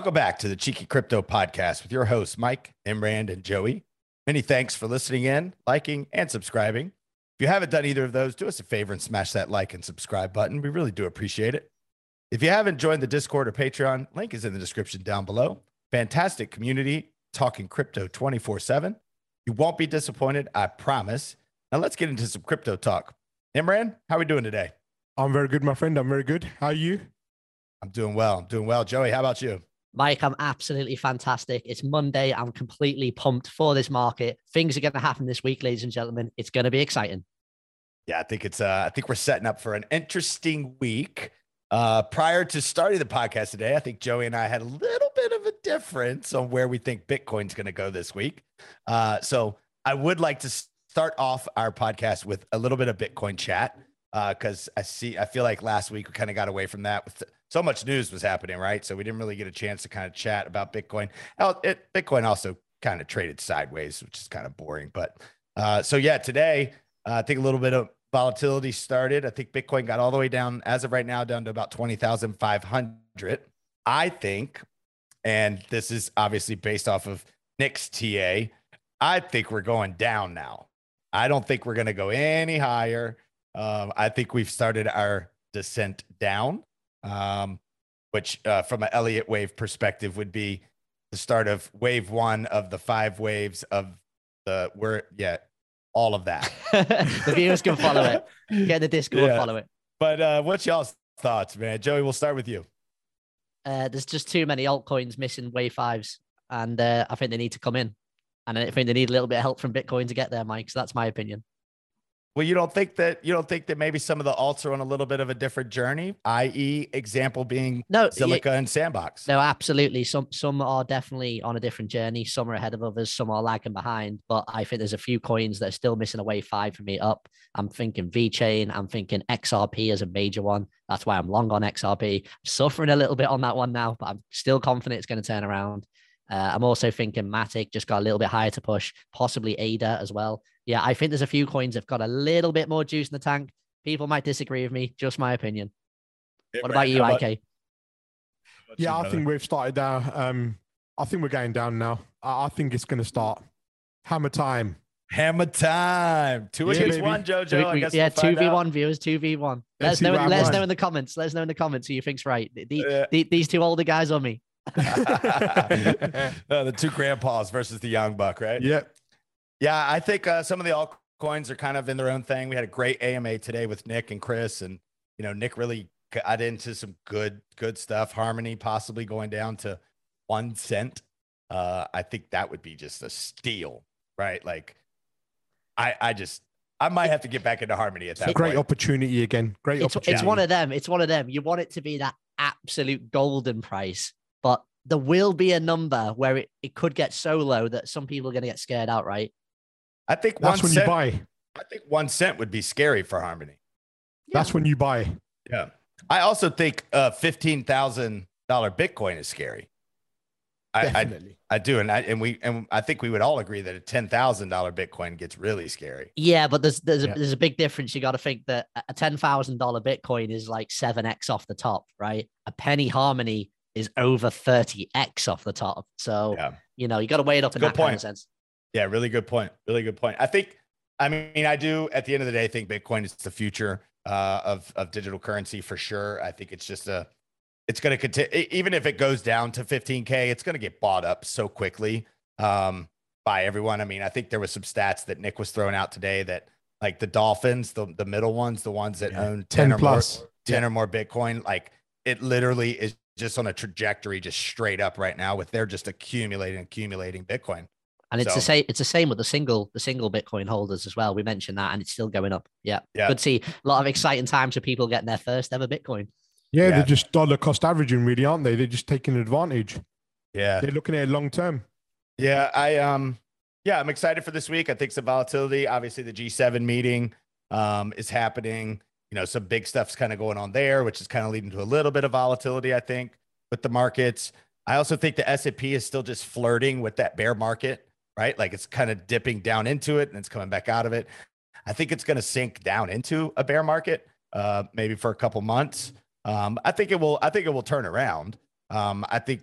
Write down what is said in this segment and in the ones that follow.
Welcome back to the Cheeky Crypto Podcast with your hosts, Mike, Imran, and Joey. Many thanks for listening in, liking, and subscribing. If you haven't done either of those, do us a favor and smash that like and subscribe button. We really do appreciate it. If you haven't joined the Discord or Patreon, link is in the description down below. Fantastic community talking crypto 24 7. You won't be disappointed, I promise. Now let's get into some crypto talk. Imran, how are we doing today? I'm very good, my friend. I'm very good. How are you? I'm doing well. I'm doing well. Joey, how about you? Mike, I'm absolutely fantastic. It's Monday. I'm completely pumped for this market. Things are going to happen this week, ladies and gentlemen. It's going to be exciting. Yeah, I think it's. Uh, I think we're setting up for an interesting week. Uh, prior to starting the podcast today, I think Joey and I had a little bit of a difference on where we think Bitcoin's going to go this week. Uh, so I would like to start off our podcast with a little bit of Bitcoin chat because uh, I see. I feel like last week we kind of got away from that with so much news was happening, right? So we didn't really get a chance to kind of chat about Bitcoin. It, Bitcoin also kind of traded sideways, which is kind of boring. But uh, so yeah, today uh, I think a little bit of volatility started. I think Bitcoin got all the way down as of right now down to about twenty thousand five hundred. I think, and this is obviously based off of Nick's TA. I think we're going down now. I don't think we're going to go any higher. Um, I think we've started our descent down um, which uh, from an Elliott wave perspective would be the start of wave one of the five waves of the we're yeah all of that. the viewers can follow it. Get the Discord, yeah. follow it. But uh, what's y'all's thoughts, man? Joey, we'll start with you. Uh, there's just too many altcoins missing wave fives, and uh, I think they need to come in. And I think they need a little bit of help from Bitcoin to get there, Mike. So that's my opinion. Well, you don't think that you don't think that maybe some of the alts are on a little bit of a different journey, i.e., example being no Zilliqa yeah, and Sandbox. No, absolutely. Some some are definitely on a different journey. Some are ahead of others. Some are lagging behind. But I think there's a few coins that are still missing a wave five for me up. I'm thinking VeChain. I'm thinking XRP as a major one. That's why I'm long on XRP. I'm suffering a little bit on that one now, but I'm still confident it's going to turn around. Uh, I'm also thinking Matic just got a little bit higher to push, possibly ADA as well yeah, I think there's a few coins that have got a little bit more juice in the tank. People might disagree with me, just my opinion. Yeah, what about you, about, IK? Yeah, I think we've started down. Um, I think we're going down now. I, I think it's going to start hammer time. Hammer time. Two yeah, against one, Jojo. We, yeah, two v one viewers, two v one. Let us know. Let us know in the comments. Let us know in the comments who you think's right. The, yeah. the, these two older guys or me. uh, the two grandpas versus the young buck, right? Yep. Yeah, I think uh, some of the altcoins are kind of in their own thing. We had a great AMA today with Nick and Chris, and you know, Nick really got into some good, good stuff. Harmony possibly going down to one cent. Uh, I think that would be just a steal, right? Like, I, I just, I might have to get back into Harmony at that. Great point. opportunity again. Great it's, opportunity. It's one of them. It's one of them. You want it to be that absolute golden price, but there will be a number where it, it could get so low that some people are going to get scared outright. I think that's when cent, you buy. I think one cent would be scary for Harmony. That's when you buy. Yeah. I also think uh, fifteen thousand dollar Bitcoin is scary. Definitely. I, I, I do, and I and we and I think we would all agree that a ten thousand dollar Bitcoin gets really scary. Yeah, but there's there's yeah. a, there's a big difference. You got to think that a ten thousand dollar Bitcoin is like seven x off the top, right? A penny Harmony is over thirty x off the top. So yeah. you know you got to weigh it up in Good that point. kind of sense. Yeah, really good point. Really good point. I think, I mean, I do at the end of the day think Bitcoin is the future uh, of of digital currency for sure. I think it's just a, it's going to continue. Even if it goes down to 15k, it's going to get bought up so quickly um, by everyone. I mean, I think there was some stats that Nick was throwing out today that like the Dolphins, the the middle ones, the ones that yeah. own 10, 10 or plus. more, 10 yeah. or more Bitcoin, like it literally is just on a trajectory, just straight up right now with they're just accumulating, accumulating Bitcoin. And it's so. the same. It's the same with the single, the single Bitcoin holders as well. We mentioned that, and it's still going up. Yeah, yeah. Good to see a lot of exciting times for people getting their first ever Bitcoin. Yeah, yeah, they're just dollar cost averaging, really, aren't they? They're just taking advantage. Yeah, they're looking at it long term. Yeah, I um, yeah, I'm excited for this week. I think some volatility. Obviously, the G7 meeting um is happening. You know, some big stuff's kind of going on there, which is kind of leading to a little bit of volatility. I think with the markets. I also think the S&P is still just flirting with that bear market right? Like it's kind of dipping down into it and it's coming back out of it. I think it's going to sink down into a bear market, uh, maybe for a couple months. Um, I think it will. I think it will turn around. Um, I think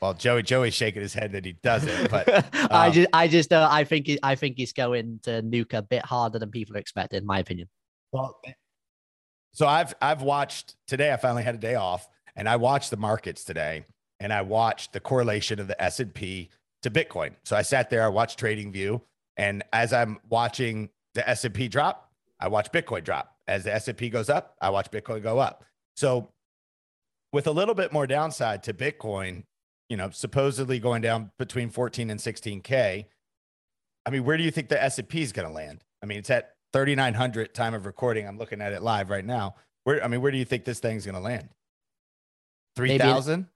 Well, Joey, Joey's shaking his head that he doesn't, but um, I just, I just, uh, I think, I think he's going to nuke a bit harder than people are expect, in my opinion. Well, so I've, I've watched today. I finally had a day off, and I watched the markets today, and I watched the correlation of the S and P to Bitcoin. So I sat there, I watched TradingView, and as I'm watching the S and P drop, I watch Bitcoin drop. As the S and P goes up, I watch Bitcoin go up. So with a little bit more downside to Bitcoin, you know, supposedly going down between 14 and 16K. I mean, where do you think the S&P is going to land? I mean, it's at 3,900 time of recording. I'm looking at it live right now. Where, I mean, where do you think this thing's going to land? 3,000?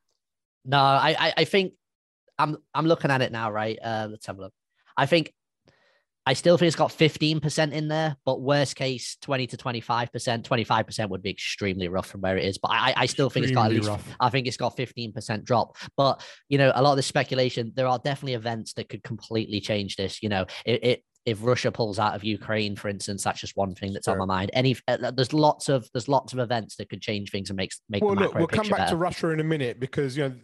No, I, I, I think I'm, I'm looking at it now, right? Uh, let's have a look. I think I still think it's got 15% in there, but worst case, 20 to 25%. 25% would be extremely rough from where it is. But I, I still think extremely it's got at least, rough. I think it's got 15% drop. But, you know, a lot of the speculation, there are definitely events that could completely change this. You know, it, it if Russia pulls out of Ukraine, for instance, that's just one thing that's sure. on my mind. Any uh, there's lots of there's lots of events that could change things and makes make. Well, look, we'll come back better. to Russia in a minute because you know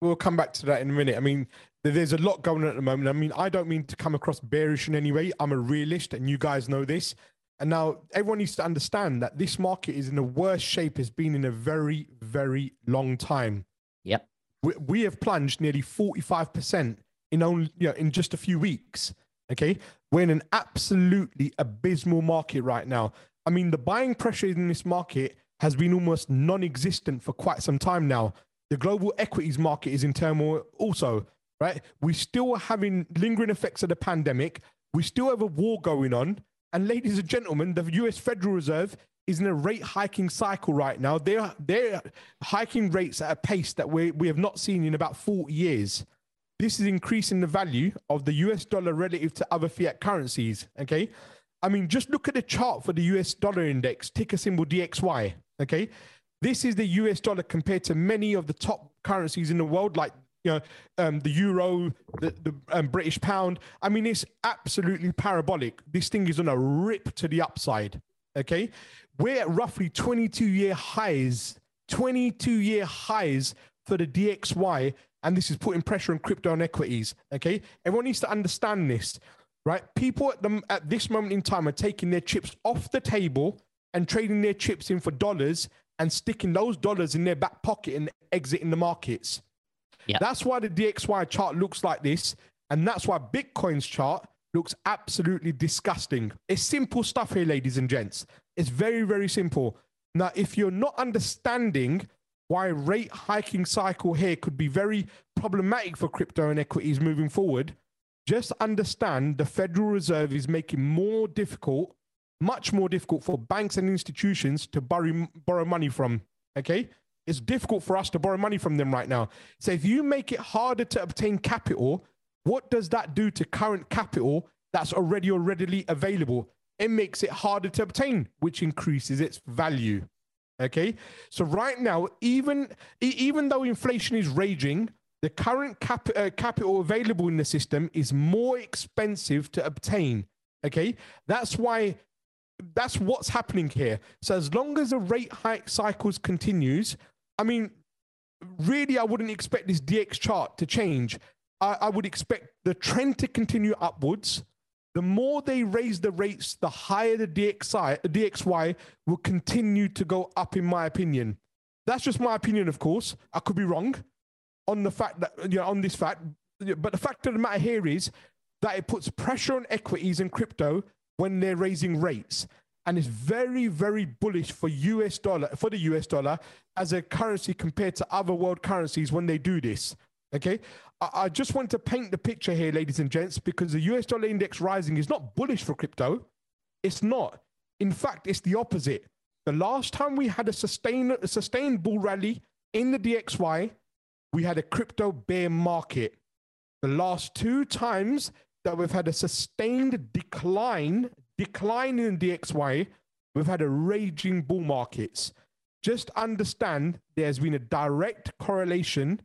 we'll come back to that in a minute. I mean, there's a lot going on at the moment. I mean, I don't mean to come across bearish in any way. I'm a realist, and you guys know this. And now everyone needs to understand that this market is in the worst shape it's been in a very, very long time. Yep. We, we have plunged nearly 45% in only you know, in just a few weeks. Okay. We're in an absolutely abysmal market right now. I mean, the buying pressure in this market has been almost non-existent for quite some time now. The global equities market is in turmoil also, right? We're still having lingering effects of the pandemic. We still have a war going on. And ladies and gentlemen, the US Federal Reserve is in a rate hiking cycle right now. They're they're hiking rates at a pace that we, we have not seen in about 40 years. This is increasing the value of the US dollar relative to other fiat currencies. Okay. I mean, just look at the chart for the US dollar index, ticker symbol DXY. Okay. This is the US dollar compared to many of the top currencies in the world, like you know, um, the euro, the, the um, British pound. I mean, it's absolutely parabolic. This thing is on a rip to the upside. Okay. We're at roughly 22 year highs, 22 year highs for the DXY. And this is putting pressure on crypto and equities. Okay. Everyone needs to understand this, right? People at, the, at this moment in time are taking their chips off the table and trading their chips in for dollars and sticking those dollars in their back pocket and exiting the markets. Yeah. That's why the DXY chart looks like this. And that's why Bitcoin's chart looks absolutely disgusting. It's simple stuff here, ladies and gents. It's very, very simple. Now, if you're not understanding why rate hiking cycle here could be very problematic for crypto and equities moving forward, just understand the Federal Reserve is making more difficult much more difficult for banks and institutions to borrow, borrow money from. Okay. It's difficult for us to borrow money from them right now. So if you make it harder to obtain capital, what does that do to current capital that's already or readily available? It makes it harder to obtain, which increases its value. Okay. So right now, even even though inflation is raging, the current cap, uh, capital available in the system is more expensive to obtain. Okay. That's why that's what's happening here. So as long as the rate hike cycles continues, I mean, really, I wouldn't expect this DX chart to change. I, I would expect the trend to continue upwards. The more they raise the rates, the higher the DXI, DXY will continue to go up, in my opinion. That's just my opinion, of course. I could be wrong on the fact that, you know, on this fact. But the fact of the matter here is that it puts pressure on equities and crypto when they're raising rates. And it's very, very bullish for US dollar, for the US dollar as a currency compared to other world currencies when they do this. Okay. I, I just want to paint the picture here, ladies and gents, because the US dollar index rising is not bullish for crypto. It's not. In fact, it's the opposite. The last time we had a sustained, a sustained bull rally in the DXY, we had a crypto bear market. The last two times that we've had a sustained decline, decline in DXY. We've had a raging bull markets. Just understand there's been a direct correlation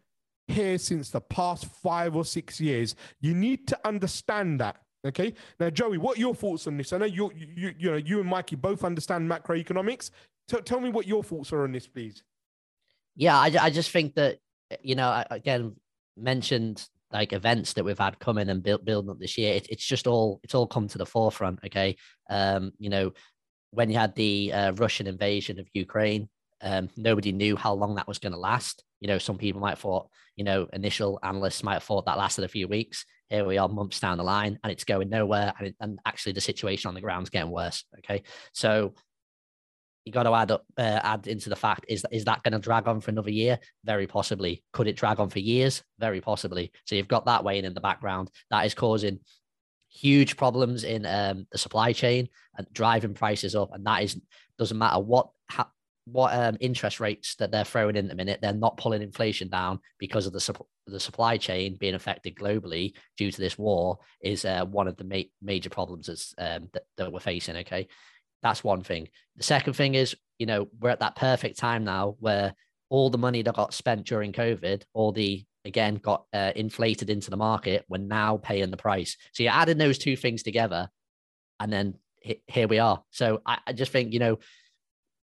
here since the past five or six years. You need to understand that. Okay. Now, Joey, what are your thoughts on this? I know you, you, you know, you and Mikey both understand macroeconomics. T- tell me what your thoughts are on this, please. Yeah, I, I just think that you know, again, mentioned like events that we've had coming and build, building up this year, it, it's just all it's all come to the forefront. Okay, um, you know, when you had the uh, Russian invasion of Ukraine, um, nobody knew how long that was going to last. You know, some people might have thought, you know, initial analysts might have thought that lasted a few weeks. Here we are, months down the line, and it's going nowhere. And, it, and actually, the situation on the ground is getting worse. Okay, so you got to add up, uh, add into the fact is is that going to drag on for another year? Very possibly. Could it drag on for years? Very possibly. So you've got that weighing in the background. That is causing huge problems in um, the supply chain and driving prices up. And that is doesn't matter what ha- what um, interest rates that they're throwing in the minute. They're not pulling inflation down because of the su- the supply chain being affected globally due to this war. Is uh, one of the ma- major problems um, that, that we're facing. Okay, that's one thing. The second thing is, you know, we're at that perfect time now where all the money that got spent during COVID, all the again got uh, inflated into the market, we're now paying the price. So you're adding those two things together, and then here we are. So I, I just think, you know,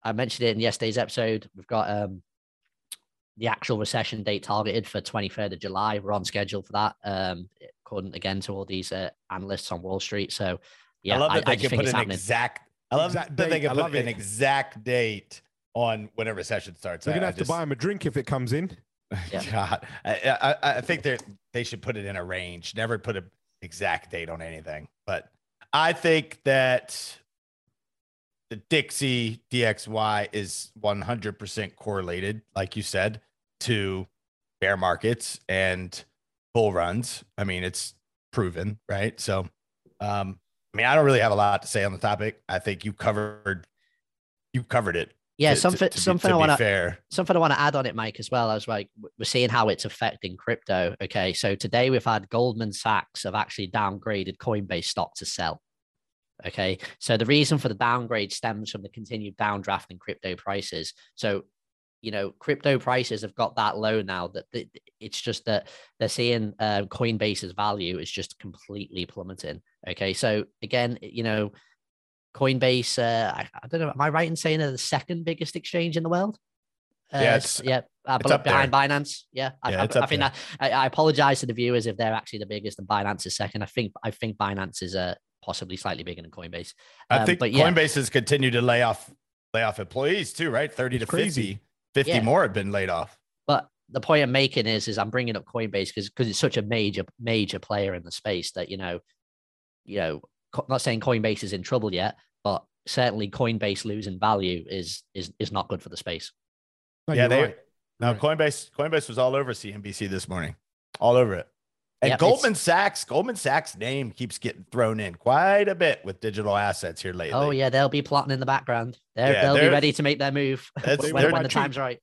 I mentioned it in yesterday's episode. We've got um, the actual recession date targeted for 23rd of July. We're on schedule for that, um, according again to all these uh, analysts on Wall Street. So yeah, I love that I, they I can put an happening. exact. I love Exact that they date. can I put an it. exact date on when a recession starts. We're gonna I have to buy him a drink if it comes in. Yeah. God, I, I, I think they they should put it in a range. Never put an exact date on anything. But I think that the Dixie DXY is 100% correlated, like you said, to bear markets and bull runs. I mean, it's proven, right? So, um, I mean, I don't really have a lot to say on the topic. I think you covered you covered it. Yeah, to- to- something to be- something to I want to fair. something I want to add on it, Mike, as well. I was like, we're seeing how it's affecting crypto. Okay, so today we've had Goldman Sachs have actually downgraded Coinbase stock to sell. Okay, so the reason for the downgrade stems from the continued downdraft in crypto prices. So, you know, crypto prices have got that low now that that it's just that they're seeing uh, Coinbase's value is just completely plummeting. Okay, so again, you know, Coinbase, uh, I, I don't know, am I right in saying they're the second biggest exchange in the world? Uh, Yeah, it's- yeah, uh, up behind Binance. Yeah, I, Yeah, I, I think that I, I apologize to the viewers if they're actually the biggest and Binance is second. I think I think Binance is uh, possibly slightly bigger than Coinbase. I Um, think but yeah. Coinbase has continued to lay off lay off employees too, right? 30 It's to crazy. 50. 50 Yeah. more have been laid off. But the point I'm making is, is I'm bringing up Coinbase because because it's such a major major player in the space that you know, you know, co- not saying Coinbase is in trouble yet, but certainly Coinbase losing value is is is not good for the space. No, yeah, they right. now Right. Coinbase Coinbase was all over CNBC this morning. All over it. And Yep, Goldman Sachs, Goldman Sachs name keeps getting thrown in quite a bit with digital assets here lately. Oh yeah, they'll be plotting in the background. They're, Yeah, they'll be they're- ready to make their move That's- when, when the cheap. time's right.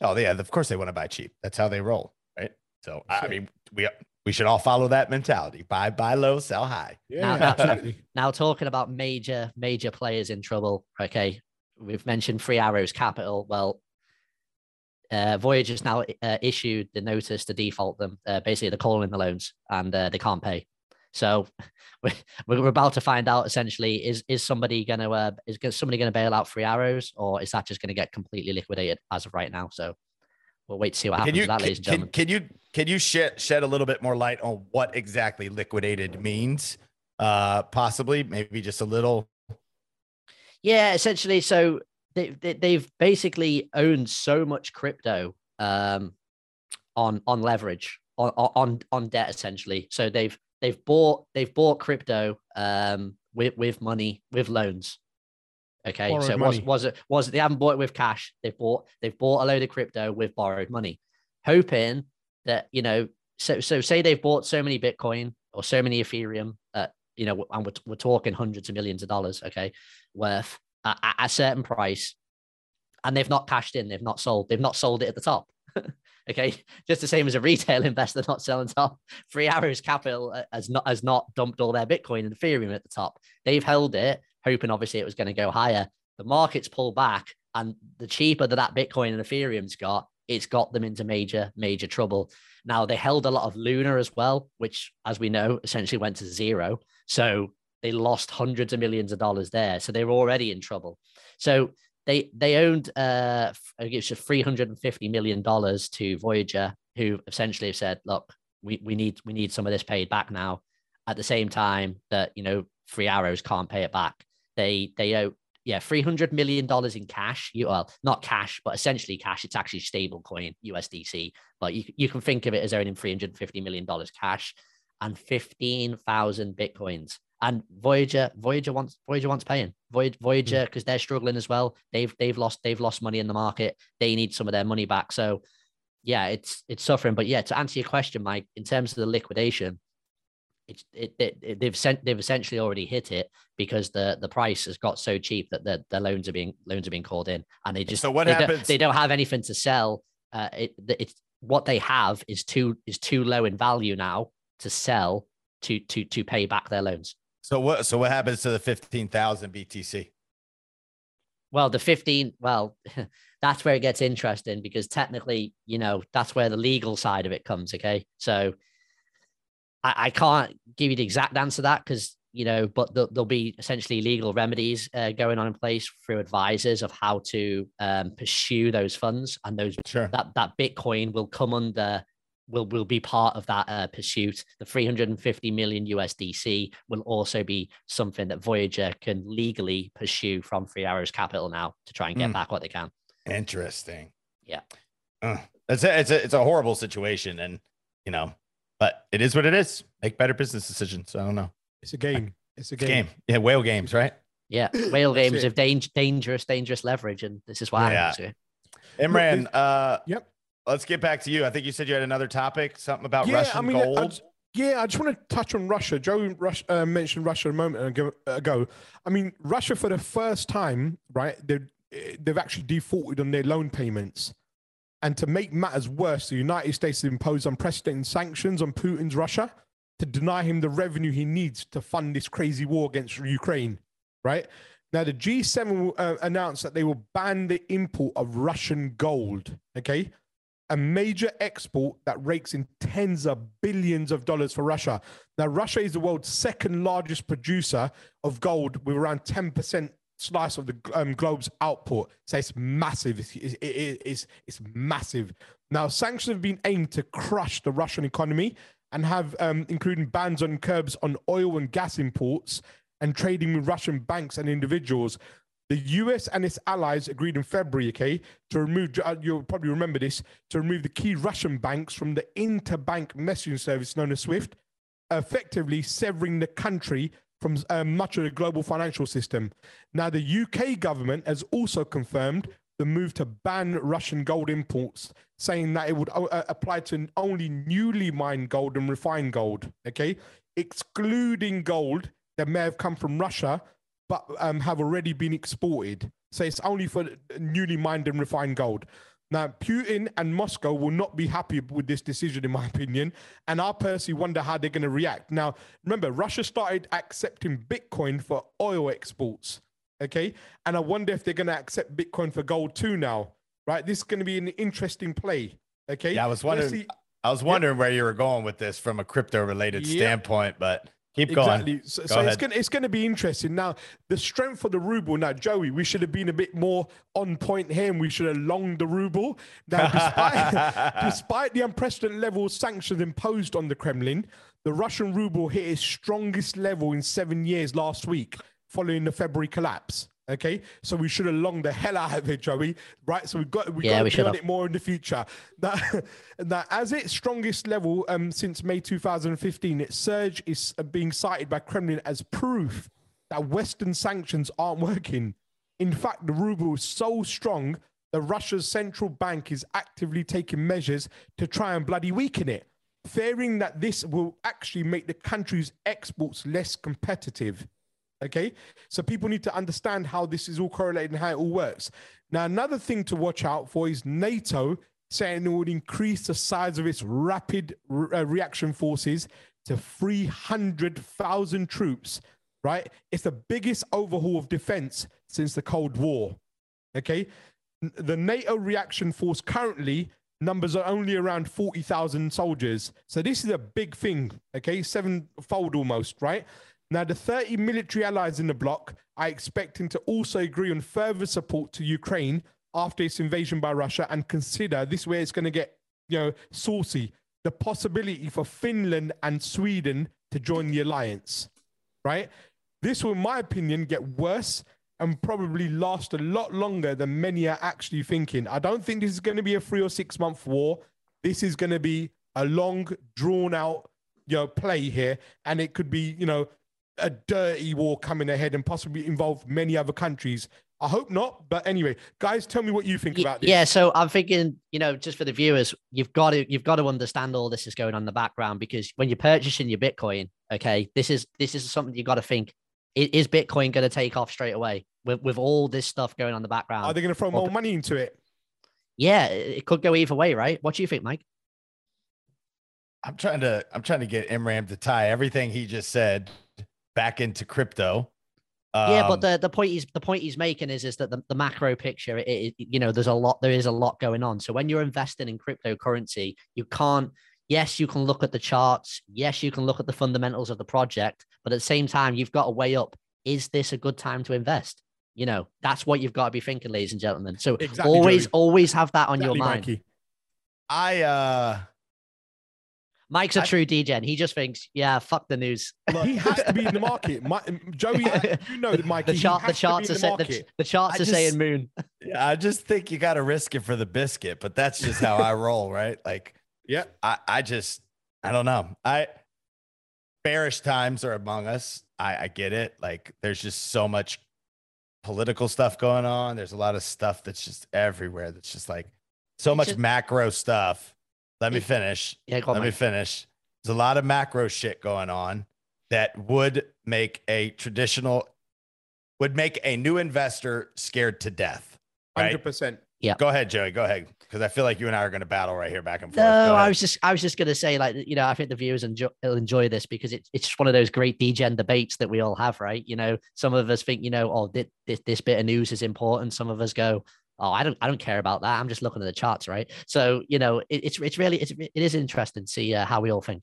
Oh yeah, of course they want to buy cheap. That's how they roll, right? So I mean, we we should all follow that mentality. Buy buy low, sell high. Yeah, Now- now- Now talking about major major players in trouble. Okay, we've mentioned Three Arrows Capital. Well, uh, Voyager's now uh, issued the notice to default them. Uh, basically, they're calling the loans and uh, they can't pay. So we're, we're about to find out. Essentially, is is somebody going to uh, is somebody going to bail out Three Arrows, or is that just going to get completely liquidated as of right now? So we'll wait to see what Can happens you with that, can, ladies and gentlemen. can you can you shed shed a little bit more light on what exactly liquidated means? Uh, possibly, maybe just a little. Yeah, essentially. So they, they they've basically owned so much crypto um, on on leverage on on on debt essentially. So they've they've bought they've bought crypto um, with with money with loans. Okay, Borrowed so was money. was it was it they haven't bought it with cash. They've bought they've bought a load of crypto with borrowed money, hoping that you know. So so say they've bought so many Bitcoin or so many Ethereum. Uh, you know, and we're, we're talking hundreds of millions of dollars. Okay, worth at, a certain price, and they've not cashed in, they've not sold, they've not sold it at the top. okay, just the same as a retail investor not selling top. Free Arrows Capital uh, has not has not dumped all their Bitcoin and Ethereum at the top. They've held it, hoping obviously it was going to go higher. The market's pull back, and the cheaper that that Bitcoin and Ethereum's got, it's got them into major major trouble. Now they held a lot of Luna as well, which, as we know, essentially went to zero. So they lost hundreds of millions of dollars there. So they were already in trouble. So they they owned uh it's just 350 million dollars to Voyager, who essentially have said, look, we, we need we need some of this paid back now. At the same time that you know Three Arrows can't pay it back. They they owe yeah three hundred million dollars in cash. You well not cash, but essentially cash. It's actually stable coin USDC, but you you can think of it as owning three hundred fifty million dollars cash and fifteen thousand bitcoins. And Voyager, Voyager wants Voyager wants paying. Voyager because they're struggling as well. They've they've lost they've lost money in the market. They need some of their money back. So yeah, it's it's suffering. But yeah, to answer your question, Mike, in terms of the liquidation, it's it, it, it, they've sent they've essentially already hit it because the the price has got so cheap that the, the loans are being loans are being called in and they just so what they happens don't, they don't have anything to sell uh it it's what they have is too is too low in value now to sell to to to pay back their loans so what so what happens to the 15,000 BTC well the 15 well that's where it gets interesting because technically you know that's where the legal side of it comes okay so I, I can't give you the exact answer to that because you know, but there'll, there'll, be essentially legal remedies uh, going on in place through advisors of how to um, pursue those funds, and those sure. that that Bitcoin will come under will will be part of that uh, pursuit. The 350 million USDC will also be something that Voyager can legally pursue from Three Arrows Capital now to try and get mm. back what they can. Interesting. Yeah. Uh, it's a, it's a it's a horrible situation, and you know but it is what it is. Make better business decisions. I don't know. It's a game. It's a game. game. Yeah, whale games, right? Yeah, whale games of dangerous, dangerous, dangerous leverage, and this is why. Yeah. Imran, uh, yep. Let's get back to you. I think you said you had another topic, something about yeah, Russian I mean, gold. I, yeah, I just want to touch on Russia. Joe Rush, uh, mentioned Russia a moment ago. I mean, Russia for the first time, right? They've they've actually defaulted on their loan payments. And to make matters worse, the United States has imposed unprecedented sanctions on Putin's Russia to deny him the revenue he needs to fund this crazy war against Ukraine, right? Now, the G7 uh, announced that they will ban the import of Russian gold, okay? A major export that rakes in tens of billions of dollars for Russia. Now, Russia is the world's second largest producer of gold with around 10% slice of the um, globe's output. So it's massive. It's, it, it, it's, it's massive. Now, sanctions have been aimed to crush the Russian economy and have, um, including bans on curbs on oil and gas imports and trading with Russian banks and individuals. The US and its allies agreed in February, okay, to remove, uh, you'll probably remember this, to remove the key Russian banks from the interbank messaging service known as SWIFT, effectively severing the country from um, much of the global financial system. Now, the UK government has also confirmed the move to ban Russian gold imports, saying that it would uh, uh, apply to only newly mined gold and refined gold, okay? Excluding gold that may have come from Russia, but um, have already been exported. So it's only for newly mined and refined gold. Now, Putin and Moscow will not be happy with this decision, in my opinion. And I personally wonder how they're going to react. Now, remember, Russia started accepting Bitcoin for oil exports. Okay. And I wonder if they're going to accept Bitcoin for gold too now. Right. This is going to be an interesting play. Okay. Yeah. I was wondering. I was wondering where you were going with this from a crypto related standpoint, but Keep going. Exactly. So, Go so it's going it's going to be interesting. Now, the strength of the ruble. Now, Joey, we should have been a bit more on point here, and we should have longed the ruble. Now, despite, despite the unprecedented level of sanctions imposed on the Kremlin, the Russian ruble hit its strongest level in seven years last week, following the February collapse. Okay, so we should have longed the hell out of it, Joey. Right, so we've got we yeah, got to build it more in the future. That that as its strongest level um, since May 2015, its surge is uh, being cited by Kremlin as proof that Western sanctions aren't working. In fact, the ruble is so strong that Russia's central bank is actively taking measures to try and bloody weaken it, fearing that this will actually make the country's exports less competitive. Okay. So people need to understand how this is all correlated and how it all works. Now, another thing to watch out for is NATO saying it would increase the size of its rapid re- uh, reaction forces to 300,000 troops, right? It's the biggest overhaul of defense since the Cold War. Okay. The NATO reaction force currently numbers are only around 40,000 soldiers. So this is a big thing. Okay. Sevenfold almost, right? Now, the 30 military allies in the bloc are expecting to also agree on further support to Ukraine after its invasion by Russia and consider this where it's going to get you know, saucy. The possibility for Finland and Sweden to join the alliance, right? This will, in my opinion, get worse and probably last a lot longer than many are actually thinking. I don't think this is going to be a three or six month war. This is going to be a long, drawn out, you know, play here, and it could be, you know, a dirty war coming ahead and possibly involve many other countries. I hope not, but anyway, guys, tell me what you think about this. Yeah, so I'm thinking, you know, just for the viewers, you've got to you've got to understand all this is going on in the background because when you're purchasing your Bitcoin, okay, this is this is something you've got to think: is Bitcoin going to take off straight away with with all this stuff going on in the background? Are they going to throw more money into it? Yeah, it could go either way, right? What do you think, Mike? I'm trying to I'm trying to get Imran to tie everything he just said back into crypto. Um, yeah, but um, the, the point he's the point he's making is is that the, the macro picture, it, it, you know, there's a lot there is a lot going on. So when you're investing in cryptocurrency, you can't. Yes, you can look at the charts. Yes, you can look at the fundamentals of the project, but at the same time, you've got to weigh up: is this a good time to invest? You know, that's what you've got to be thinking, ladies and gentlemen. So exactly, always, Joey. always have that on exactly, your mind. Mikey. I uh Mike's a I, true degen. He just thinks, yeah, fuck the news. he has to be in the market. My, Joey, uh, you know that Mike. The, chart, the charts are saying the, the, charts are saying moon. Yeah, I just think you got to risk it for the biscuit, but that's just how I roll, right? Like, yeah, I, I just, I don't know. I bearish times are among us. I, I get it. Like, there's just so much political stuff going on. There's a lot of stuff that's just everywhere. That's just like so much just, macro stuff let me finish. Yeah, let me finish. There's a lot of macro shit going on that would make a traditional would make a new investor scared to death. Hundred percent. Yeah. Go ahead, Joey. Go ahead, because I feel like you and I are going to battle right here, back and forth. No, I was just, I was just going to say, like, you know, I think the viewers enjoy, will enjoy this because it's, it's just one of those great degen debates that we all have, right? You know, some of us think, you know, oh, this, this bit of news is important. Some of us go, oh, I don't, I don't care about that. I'm just looking at the charts, right? So you know, it, it's it's really it's it is interesting to see uh, how we all think.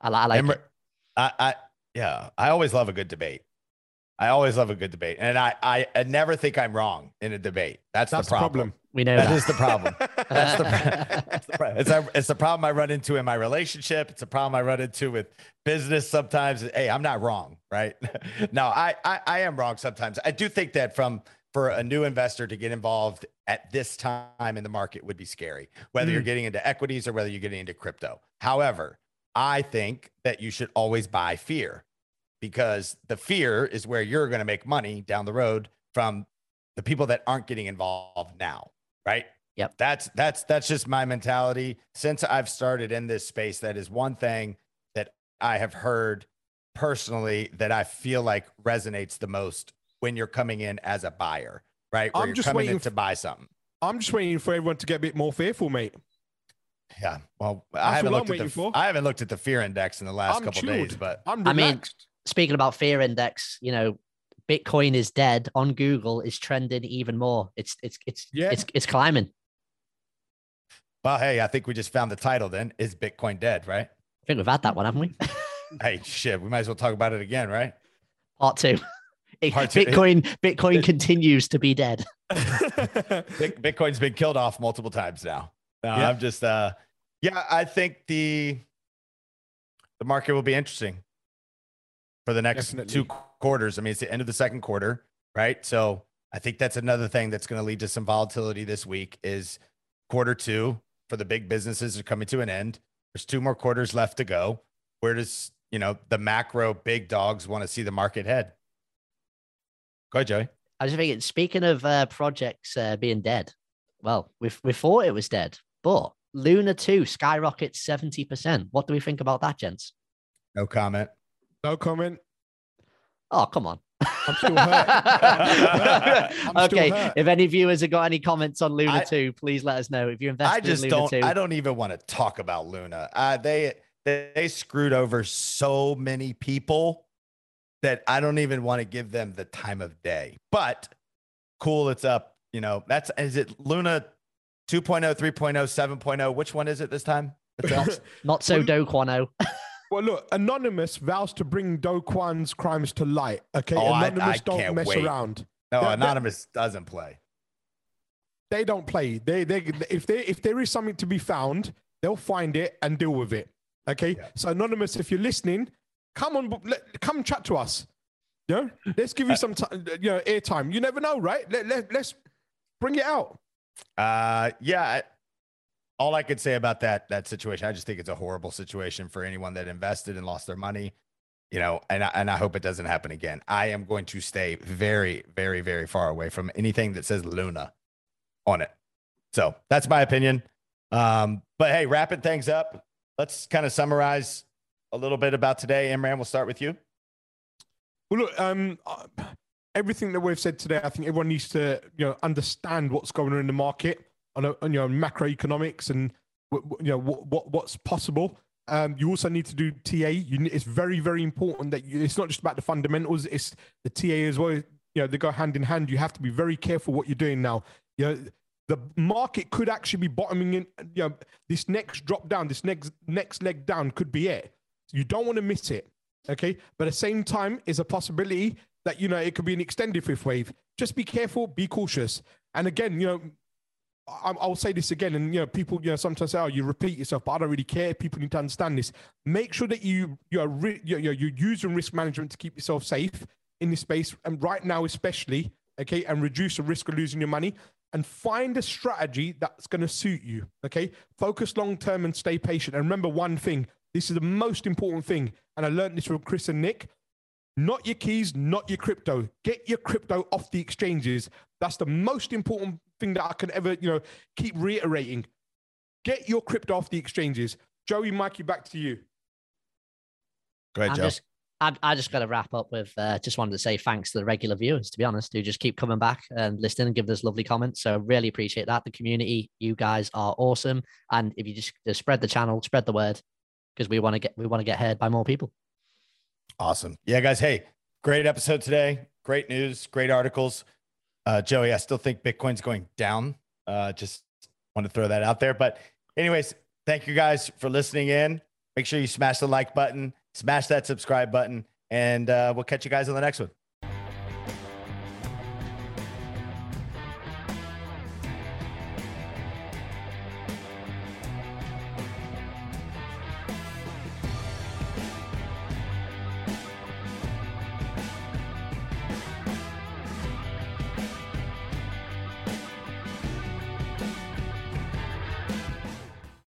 I, I like. it. I, I yeah, I always love a good debate. I always love a good debate, and I I, I never think I'm wrong in a debate. That's, that's the problem. problem. We know that, that is the problem. That's the, that's the problem. It's a, it's the problem I run into in my relationship. It's a problem I run into with business sometimes. Hey, I'm not wrong, right? no, I, I I am wrong sometimes. I do think that from for a new investor to get involved at this time in the market would be scary, whether mm. you're getting into equities or whether you're getting into crypto. However, I think that you should always buy fear because the fear is where you're going to make money down the road from the people that aren't getting involved now, right? Yep. That's that's that's just my mentality since I've started in this space that is one thing that I have heard personally that I feel like resonates the most when you're coming in as a buyer, right? Where I'm just waiting to buy something. I'm just waiting for everyone to get a bit more fearful, mate. Yeah. Well, That's I haven't looked at the for. I haven't looked at the fear index in the last I'm couple chilled. days, but I'm relaxed. I mean, speaking about fear index, you know, Bitcoin is dead on Google is trending even more. It's it's it's yeah. it's it's climbing. Well, hey, I think we just found the title then. Is Bitcoin dead, right? I think we've had that one, haven't we? hey, shit, we might as well talk about it again, right? Part two. Bitcoin Bitcoin continues to be dead. Bitcoin's been killed off multiple times now. yeah. I'm just uh yeah, I think the the market will be interesting for the next Definitely. two quarters. I mean, it's the end of the second quarter, right? So I think that's another thing that's going to lead to some volatility this week is quarter two for the big businesses are coming to an end. There's two more quarters left to go. Where does, you know, the macro big dogs want to see the market head? Go ahead, Joey. I was thinking, speaking of uh, projects uh, being dead, well, we we thought it was dead, but Luna 2 skyrockets 70%. What do we think about that, gents? No comment. No comment. Oh, come on. I'm still hurt. I'm okay. Still hurt. If any viewers have got any comments on Luna I, 2, please let us know. If you invest I just in Luna don't, 2. I don't even want to talk about Luna. Uh, they, they, they screwed over so many people that I don't even want to give them the time of day. But cool, it's up. You know, that's is it Luna 2.0, 3.0, 7.0. Which one is it this time? Not so Do Kwon Well, look, Anonymous vows to bring Do Kwon's crimes to light. Okay, oh, Anonymous I, I don't mess wait. around. No, that, Anonymous that, doesn't play. they don't play. They they if they if there is something to be found, they'll find it and deal with it. Okay. Yeah. So anonymous, if you're listening, come on, let, come chat to us. Yeah, let's give you uh, some time, you know, airtime. You never know, right? Let, let, let's bring it out. Uh, yeah. All I could say about that that situation, I just think it's a horrible situation for anyone that invested and lost their money you know, and I, and I hope it doesn't happen again. I am going to stay very, very, very far away from anything that says Luna on it. So that's my opinion. Um, but hey, wrapping things up, let's kind of summarize a little bit about today. Imran, we'll start with you. Well, look, um, uh, everything that we've said today, I think everyone needs to you know understand what's going on in the market on, a, on you know macroeconomics and you know what, what what's possible. Um, you also need to do TA. You, it's very, very important that you, it's not just about the fundamentals; it's the TA as well. You know, they go hand in hand. You have to be very careful what you're doing now. You know, the market could actually be bottoming in. You know, this next drop down, this next next leg down could be it. You don't want to miss it. Okay, but at the same time, is a possibility that you know it could be an extended fifth wave. Just be careful, be cautious. And again, you know, I'll say this again, and you know, people, you know, sometimes say, "Oh, you repeat yourself," but I don't really care. People need to understand this. Make sure that you you're you're, you're using risk management to keep yourself safe in this space, and right now, especially, okay, and reduce the risk of losing your money, and find a strategy that's going to suit you. Okay, focus long term and stay patient. And remember one thing: this is the most important thing, and I learned this from Chris and Nick. Not your keys, not your crypto. Get your crypto off the exchanges. That's the most important thing that I can ever, you know, keep reiterating. Get your crypto off the exchanges. Joey, Mikey, back to you. Great, I'm Joe. Just, I, I just got to wrap up with uh, just wanted to say thanks to the regular viewers, to be honest, who just keep coming back and listening and giving us lovely comments. So really appreciate that. The community, you guys are awesome. And if you just, just spread the channel, spread the word, because we want to get we want to get heard by more people. Awesome. Yeah, guys. Hey, great episode today. Great news, great articles. Uh, Joey, I still think Bitcoin's going down. Uh, just want to throw that out there. But, anyways, thank you guys for listening in. Make sure you smash the like button, smash that subscribe button, and uh, we'll catch you guys on the next one.